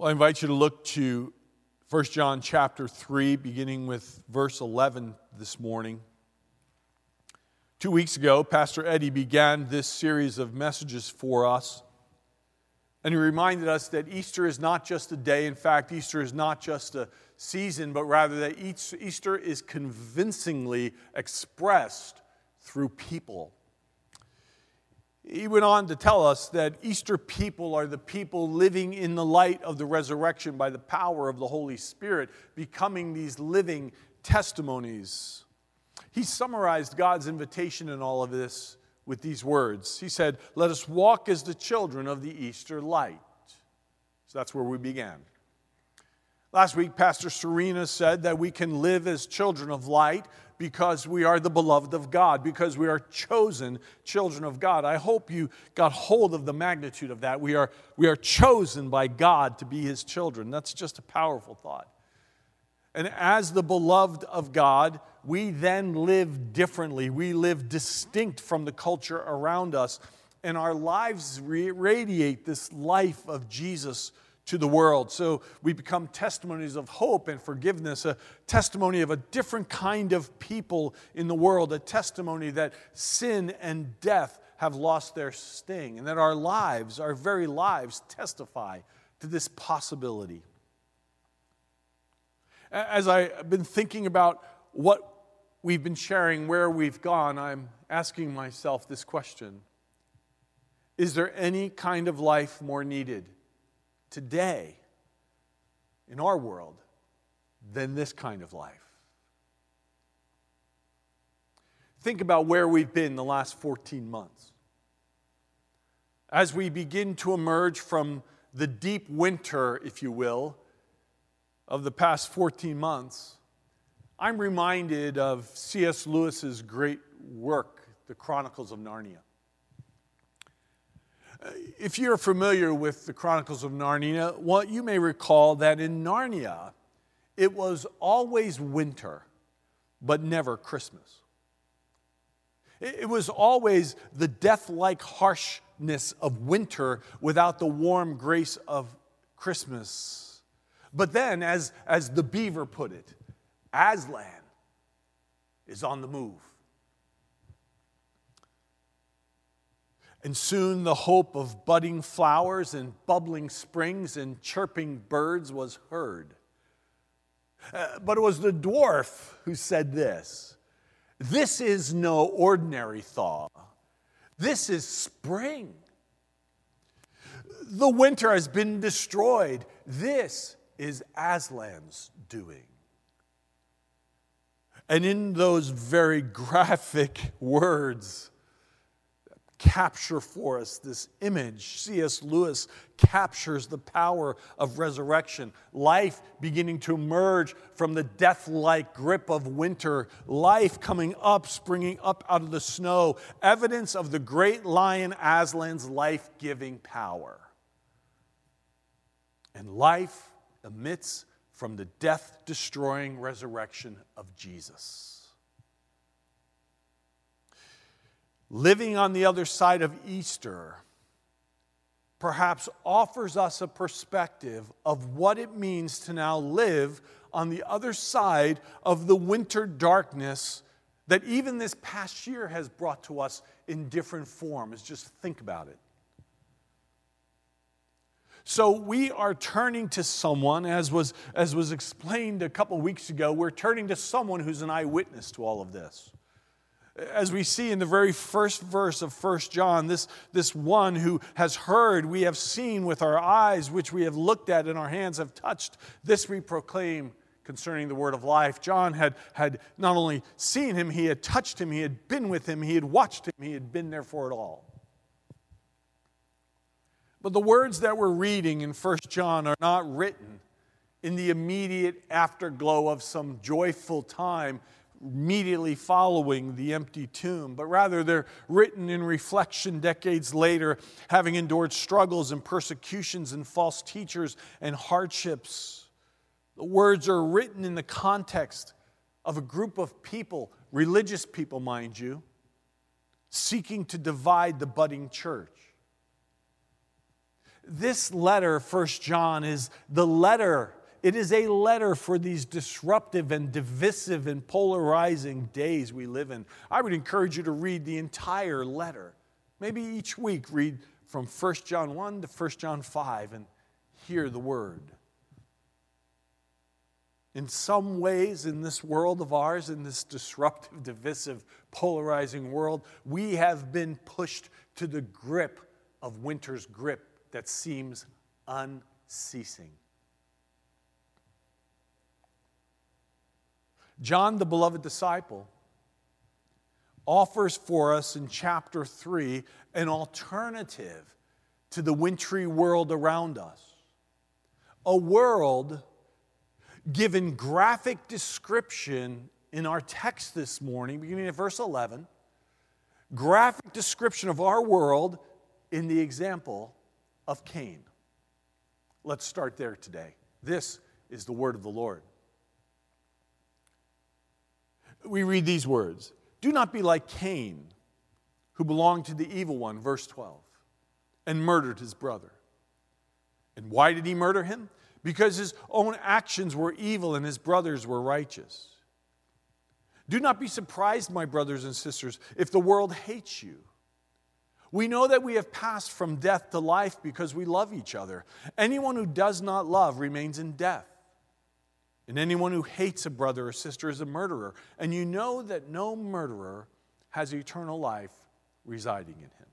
Well, I invite you to look to 1 John chapter 3, beginning with verse 11 this morning. Two weeks ago, Pastor Eddie began this series of messages for us. And he reminded us that Easter is not just a day. In fact, Easter is not just a season, but rather that Easter is convincingly expressed through people. He went on to tell us that Easter people are the people living in the light of the resurrection by the power of the Holy Spirit, becoming these living testimonies. He summarized God's invitation in all of this with these words. He said, Let us walk as the children of the Easter light. So that's where we began. Last week, Pastor Serena said that we can live as children of light because we are the beloved of God, because we are chosen children of God. I hope you got hold of the magnitude of that. We are, we are chosen by God to be his children. That's just a powerful thought. And as the beloved of God, we then live differently. We live distinct from the culture around us, and our lives radiate this life of Jesus to the world. So we become testimonies of hope and forgiveness, a testimony of a different kind of people in the world, a testimony that sin and death have lost their sting, and that our lives, our very lives, testify to this possibility. As I've been thinking about what we've been sharing, where we've gone, I'm asking myself this question Is there any kind of life more needed? Today in our world than this kind of life. Think about where we've been the last 14 months. As we begin to emerge from the deep winter, if you will, of the past 14 months, I'm reminded of C.S. Lewis's great work, The Chronicles of Narnia. If you're familiar with the Chronicles of Narnia, well, you may recall that in Narnia, it was always winter, but never Christmas. It was always the death like harshness of winter without the warm grace of Christmas. But then, as, as the beaver put it, Aslan is on the move. And soon the hope of budding flowers and bubbling springs and chirping birds was heard. Uh, but it was the dwarf who said this This is no ordinary thaw, this is spring. The winter has been destroyed. This is Aslan's doing. And in those very graphic words, capture for us this image. C.S. Lewis captures the power of resurrection, life beginning to emerge from the death like grip of winter, life coming up, springing up out of the snow, evidence of the great lion Aslan's life giving power. And life emits from the death destroying resurrection of Jesus. Living on the other side of Easter perhaps offers us a perspective of what it means to now live on the other side of the winter darkness that even this past year has brought to us in different forms. Just think about it. So we are turning to someone, as was, as was explained a couple weeks ago, we're turning to someone who's an eyewitness to all of this as we see in the very first verse of First John, this, this one who has heard, we have seen with our eyes, which we have looked at and our hands have touched, this we proclaim concerning the word of life. John had, had not only seen him, he had touched him, he had been with him, he had watched him, he had been there for it all. But the words that we're reading in First John are not written in the immediate afterglow of some joyful time immediately following the empty tomb, but rather they're written in reflection decades later, having endured struggles and persecutions and false teachers and hardships. The words are written in the context of a group of people, religious people, mind you, seeking to divide the budding church. this letter, First John, is the letter. It is a letter for these disruptive and divisive and polarizing days we live in. I would encourage you to read the entire letter. Maybe each week read from 1 John 1 to 1 John 5 and hear the word. In some ways, in this world of ours, in this disruptive, divisive, polarizing world, we have been pushed to the grip of winter's grip that seems unceasing. John, the beloved disciple, offers for us in chapter 3 an alternative to the wintry world around us. A world given graphic description in our text this morning, beginning at verse 11, graphic description of our world in the example of Cain. Let's start there today. This is the word of the Lord. We read these words Do not be like Cain, who belonged to the evil one, verse 12, and murdered his brother. And why did he murder him? Because his own actions were evil and his brothers were righteous. Do not be surprised, my brothers and sisters, if the world hates you. We know that we have passed from death to life because we love each other. Anyone who does not love remains in death. And anyone who hates a brother or sister is a murderer. And you know that no murderer has eternal life residing in him.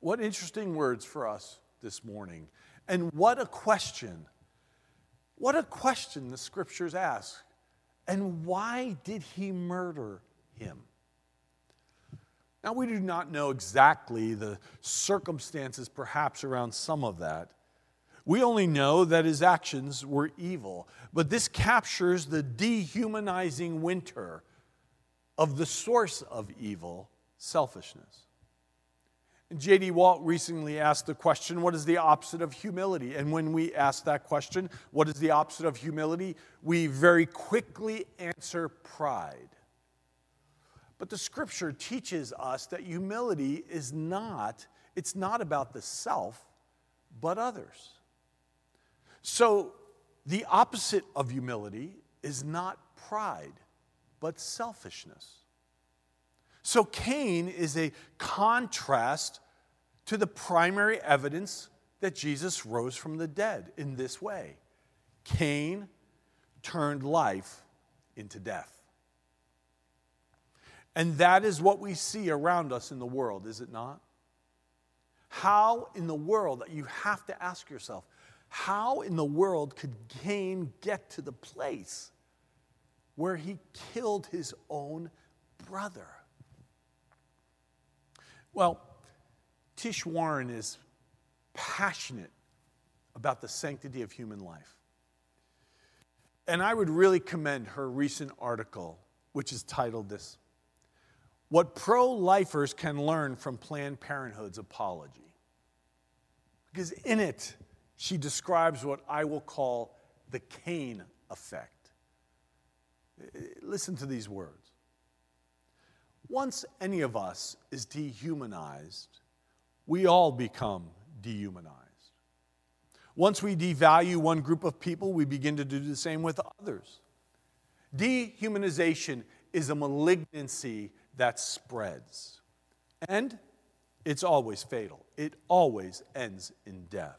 What interesting words for us this morning. And what a question. What a question the scriptures ask. And why did he murder him? Now, we do not know exactly the circumstances, perhaps, around some of that. We only know that his actions were evil. But this captures the dehumanizing winter of the source of evil, selfishness. J.D. Walt recently asked the question, What is the opposite of humility? And when we ask that question, What is the opposite of humility? we very quickly answer pride. But the scripture teaches us that humility is not, it's not about the self, but others. So the opposite of humility is not pride, but selfishness. So Cain is a contrast to the primary evidence that Jesus rose from the dead in this way Cain turned life into death. And that is what we see around us in the world, is it not? How in the world, that you have to ask yourself, how in the world could Cain get to the place where he killed his own brother? Well, Tish Warren is passionate about the sanctity of human life. And I would really commend her recent article, which is titled this What Pro Lifers Can Learn from Planned Parenthood's Apology. Because in it, she describes what I will call the Cain effect. Listen to these words. Once any of us is dehumanized, we all become dehumanized. Once we devalue one group of people, we begin to do the same with others. Dehumanization is a malignancy that spreads, and it's always fatal. It always ends in death.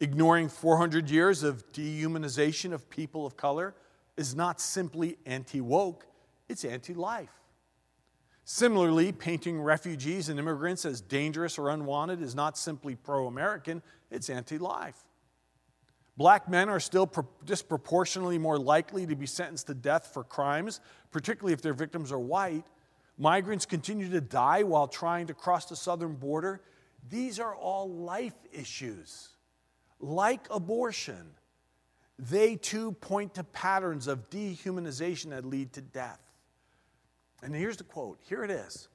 Ignoring 400 years of dehumanization of people of color is not simply anti woke, it's anti life. Similarly, painting refugees and immigrants as dangerous or unwanted is not simply pro American, it's anti life. Black men are still pro- disproportionately more likely to be sentenced to death for crimes, particularly if their victims are white. Migrants continue to die while trying to cross the southern border. These are all life issues, like abortion. They too point to patterns of dehumanization that lead to death. And here's the quote here it is.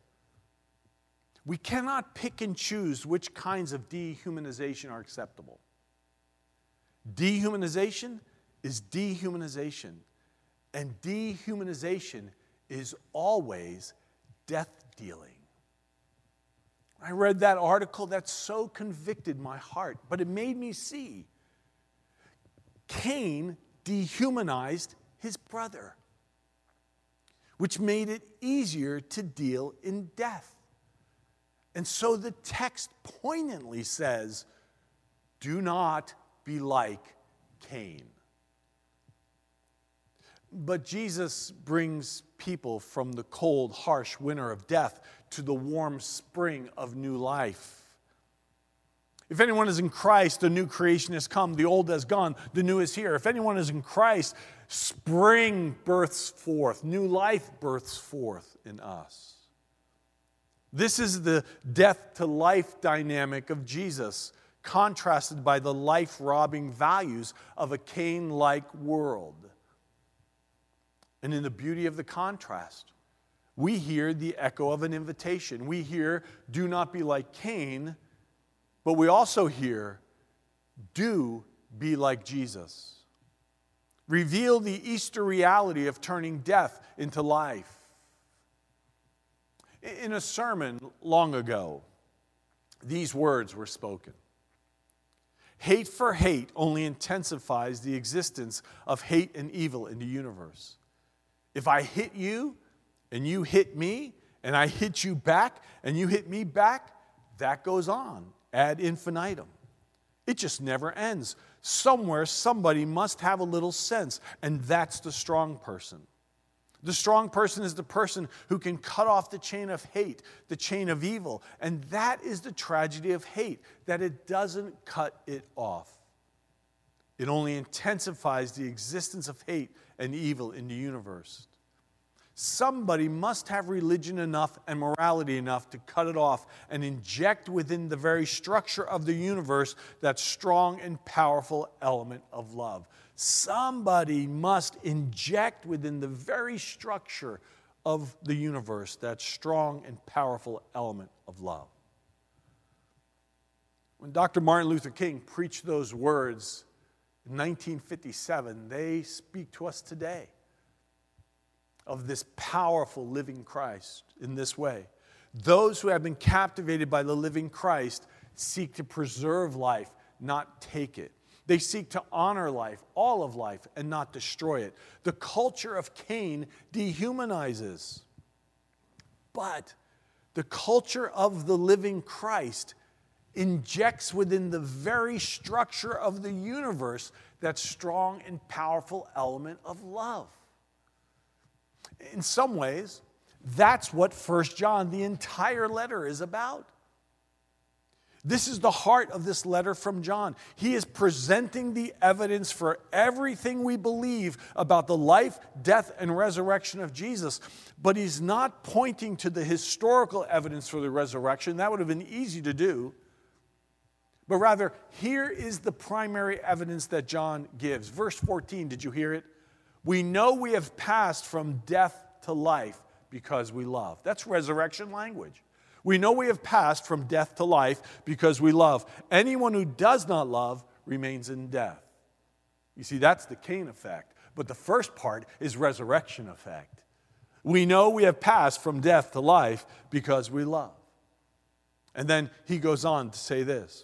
We cannot pick and choose which kinds of dehumanization are acceptable. Dehumanization is dehumanization, and dehumanization is always death dealing. I read that article, that so convicted my heart, but it made me see Cain dehumanized his brother, which made it easier to deal in death. And so the text poignantly says, Do not be like Cain. But Jesus brings people from the cold, harsh winter of death to the warm spring of new life. If anyone is in Christ, the new creation has come, the old has gone, the new is here. If anyone is in Christ, spring births forth, new life births forth in us. This is the death to life dynamic of Jesus, contrasted by the life robbing values of a Cain like world. And in the beauty of the contrast, we hear the echo of an invitation. We hear, do not be like Cain but we also hear, do be like Jesus. Reveal the Easter reality of turning death into life. In a sermon long ago, these words were spoken Hate for hate only intensifies the existence of hate and evil in the universe. If I hit you and you hit me, and I hit you back and you hit me back, that goes on ad infinitum. It just never ends. Somewhere, somebody must have a little sense, and that's the strong person. The strong person is the person who can cut off the chain of hate, the chain of evil. And that is the tragedy of hate, that it doesn't cut it off. It only intensifies the existence of hate and evil in the universe. Somebody must have religion enough and morality enough to cut it off and inject within the very structure of the universe that strong and powerful element of love. Somebody must inject within the very structure of the universe that strong and powerful element of love. When Dr. Martin Luther King preached those words 1957, they speak to us today of this powerful living Christ in this way. Those who have been captivated by the living Christ seek to preserve life, not take it. They seek to honor life, all of life, and not destroy it. The culture of Cain dehumanizes. But the culture of the living Christ injects within the very structure of the universe that strong and powerful element of love in some ways, that's what First John, the entire letter, is about. This is the heart of this letter from John. He is presenting the evidence for everything we believe about the life, death, and resurrection of Jesus. But he's not pointing to the historical evidence for the resurrection. That would have been easy to do. But rather, here is the primary evidence that John gives. Verse 14, did you hear it? We know we have passed from death to life because we love. That's resurrection language. We know we have passed from death to life because we love. Anyone who does not love remains in death. You see, that's the Cain effect. But the first part is resurrection effect. We know we have passed from death to life because we love. And then he goes on to say this.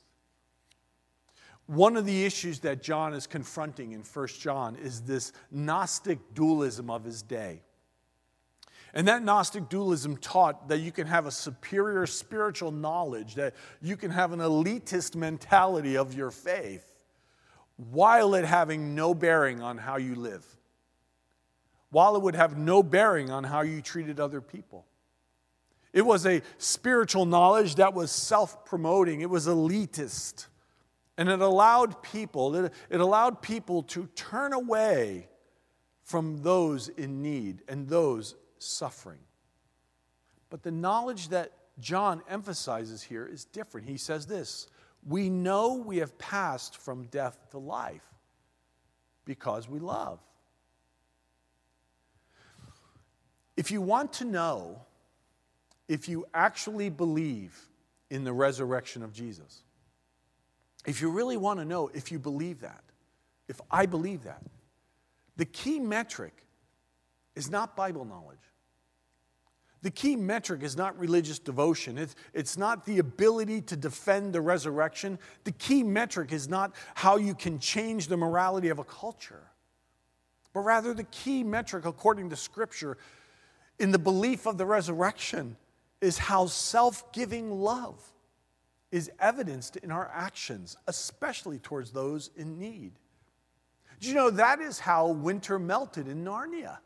One of the issues that John is confronting in 1 John is this Gnostic dualism of his day. And that Gnostic dualism taught that you can have a superior spiritual knowledge, that you can have an elitist mentality of your faith, while it having no bearing on how you live, while it would have no bearing on how you treated other people. It was a spiritual knowledge that was self promoting, it was elitist. And it allowed people, it, it allowed people to turn away from those in need and those suffering. But the knowledge that John emphasizes here is different. He says this We know we have passed from death to life because we love. If you want to know if you actually believe in the resurrection of Jesus, if you really want to know if you believe that, if I believe that, the key metric is not Bible knowledge. The key metric is not religious devotion. It's, it's not the ability to defend the resurrection. The key metric is not how you can change the morality of a culture, but rather the key metric, according to Scripture, in the belief of the resurrection is how self giving love is evidenced in our actions, especially towards those in need. Do you know that is how winter melted in Narnia?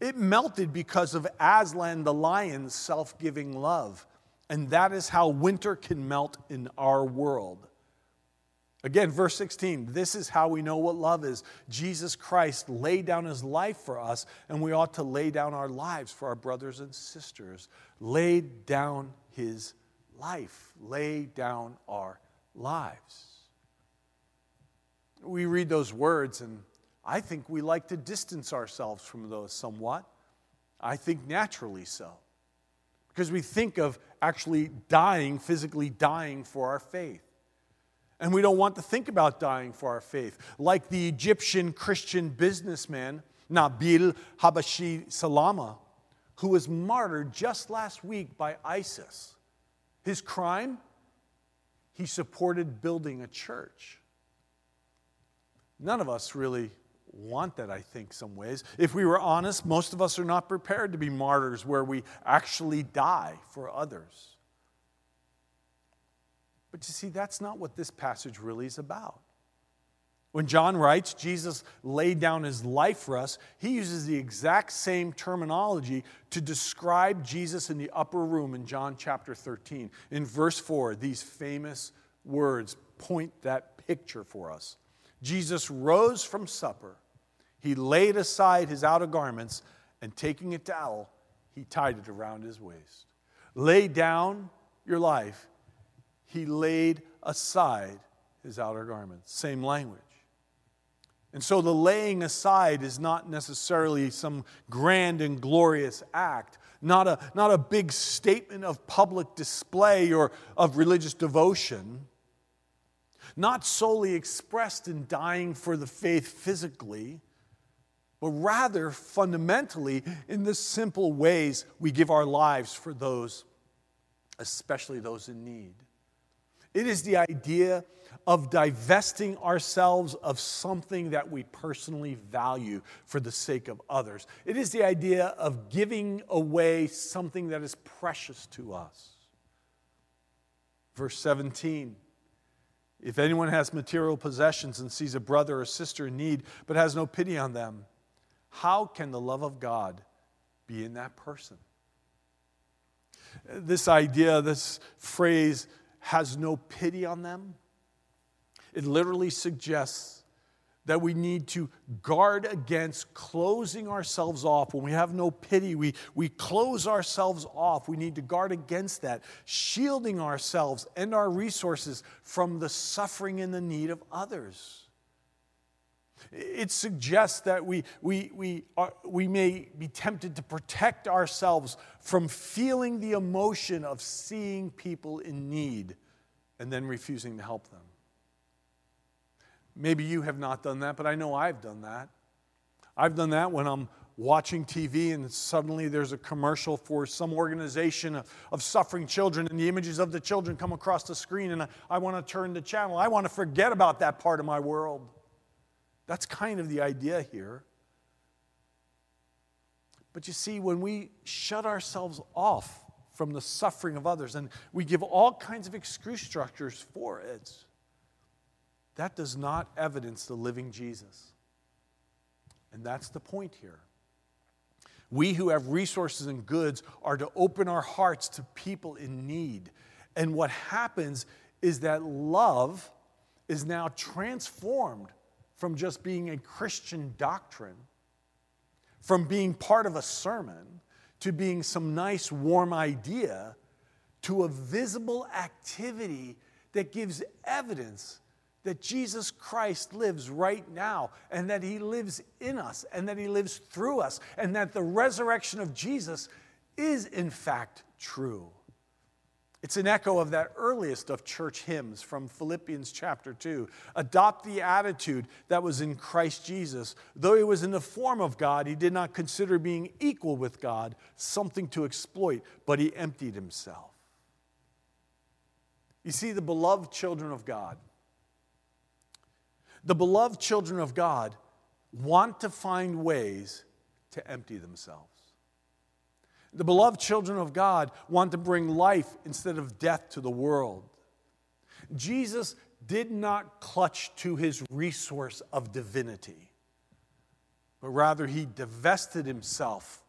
It melted because of Aslan the lion's self giving love. And that is how winter can melt in our world. Again, verse 16, this is how we know what love is. Jesus Christ laid down his life for us, and we ought to lay down our lives for our brothers and sisters. Laid down his life, lay down our lives. We read those words, and I think we like to distance ourselves from those somewhat. I think naturally so. Because we think of actually dying, physically dying for our faith. And we don't want to think about dying for our faith. Like the Egyptian Christian businessman, Nabil Habashi Salama, who was martyred just last week by ISIS. His crime? He supported building a church. None of us really want that, I think, some ways. If we were honest, most of us are not prepared to be martyrs where we actually die for others. But you see, that's not what this passage really is about. When John writes, Jesus laid down his life for us, he uses the exact same terminology to describe Jesus in the upper room in John chapter 13. In verse 4, these famous words point that picture for us. Jesus rose from supper. He laid aside his outer garments, and taking a towel, he tied it around his waist. Lay down your life he laid aside his outer garments. Same language. And so the laying aside is not necessarily some grand and glorious act, not a, not a big statement of public display or of religious devotion, not solely expressed in dying for the faith physically, but rather fundamentally in the simple ways we give our lives for those, especially those in need. It is the idea of divesting ourselves of something that we personally value for the sake of others. It is the idea of giving away something that is precious to us. Verse 17 If anyone has material possessions and sees a brother or sister in need but has no pity on them, how can the love of God be in that person? This idea, this phrase, has no pity on them. It literally suggests that we need to guard against closing ourselves off. When we have no pity, we, we close ourselves off. We need to guard against that, shielding ourselves and our resources from the suffering and the need of others. It suggests that we, we, we, are, we may be tempted to protect ourselves from feeling the emotion of seeing people in need and then refusing to help them. Maybe you have not done that, but I know I've done that. I've done that when I'm watching TV and suddenly there's a commercial for some organization of, of suffering children and the images of the children come across the screen and I, I want to turn the channel. I want to forget about that part of my world. That's kind of the idea here. But you see, when we shut ourselves off from the suffering of others, and we give all kinds of excuse structures for it, that does not evidence the living Jesus. And that's the point here. We who have resources and goods are to open our hearts to people in need. And what happens is that love is now transformed from just being a Christian doctrine, from being part of a sermon, to being some nice, warm idea, to a visible activity that gives evidence that Jesus Christ lives right now and that he lives in us and that he lives through us and that the resurrection of Jesus is in fact true. It's an echo of that earliest of church hymns from Philippians chapter 2. Adopt the attitude that was in Christ Jesus. Though he was in the form of God, he did not consider being equal with God something to exploit, but he emptied himself. You see, the beloved children of God, the beloved children of God want to find ways to empty themselves. The beloved children of God want to bring life instead of death to the world. Jesus did not clutch to his resource of divinity, but rather he divested himself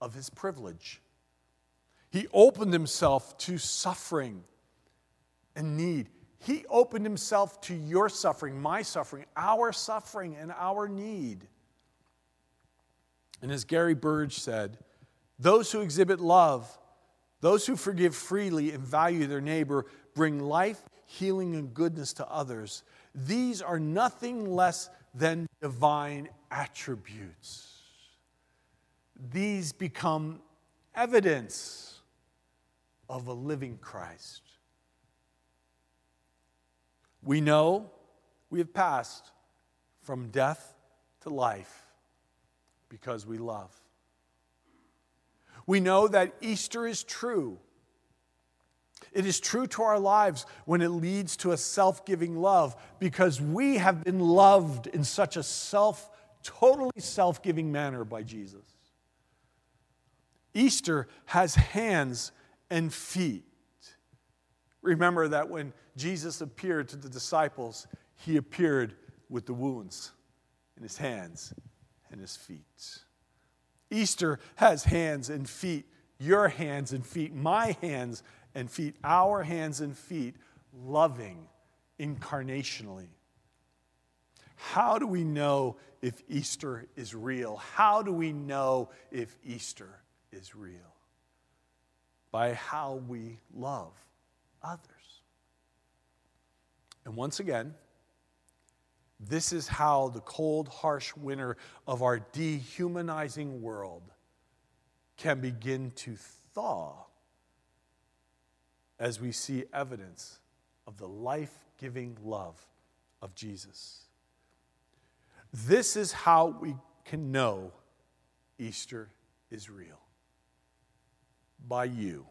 of his privilege. He opened himself to suffering and need. He opened himself to your suffering, my suffering, our suffering, and our need. And as Gary Burge said, those who exhibit love, those who forgive freely and value their neighbor, bring life, healing, and goodness to others. These are nothing less than divine attributes. These become evidence of a living Christ. We know we have passed from death to life because we love. We know that Easter is true. It is true to our lives when it leads to a self giving love because we have been loved in such a self, totally self giving manner by Jesus. Easter has hands and feet. Remember that when Jesus appeared to the disciples, he appeared with the wounds in his hands and his feet. Easter has hands and feet, your hands and feet, my hands and feet, our hands and feet, loving incarnationally. How do we know if Easter is real? How do we know if Easter is real? By how we love others. And once again, this is how the cold, harsh winter of our dehumanizing world can begin to thaw as we see evidence of the life giving love of Jesus. This is how we can know Easter is real by you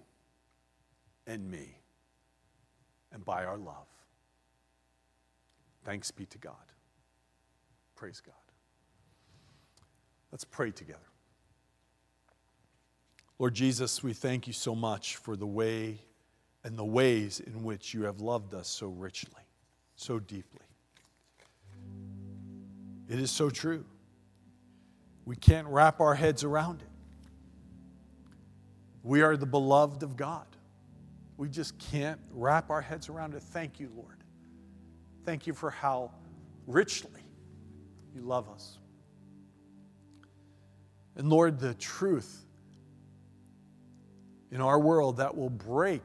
and me and by our love. Thanks be to God. Praise God. Let's pray together. Lord Jesus, we thank you so much for the way and the ways in which you have loved us so richly, so deeply. It is so true. We can't wrap our heads around it. We are the beloved of God. We just can't wrap our heads around it. Thank you, Lord. Thank you for how richly you love us. And Lord, the truth in our world that will break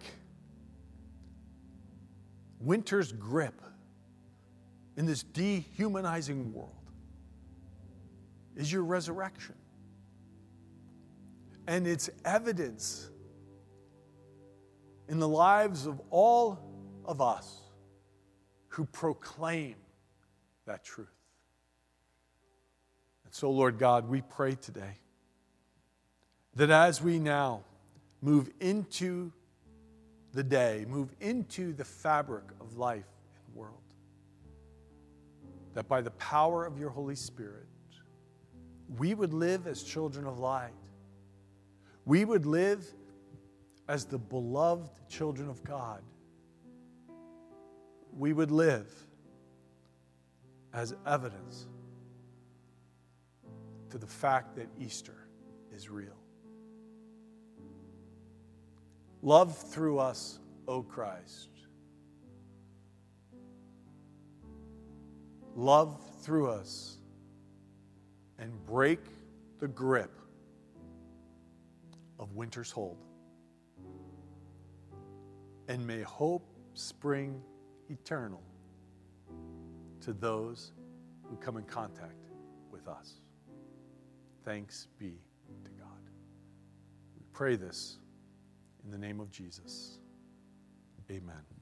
winter's grip in this dehumanizing world is your resurrection. And its evidence in the lives of all of us who proclaim that truth. So, Lord God, we pray today that as we now move into the day, move into the fabric of life and world, that by the power of your Holy Spirit, we would live as children of light. We would live as the beloved children of God. We would live as evidence to the fact that Easter is real. Love through us, O Christ. Love through us and break the grip of winter's hold. And may hope spring eternal to those who come in contact with us. Thanks be to God. We pray this in the name of Jesus. Amen.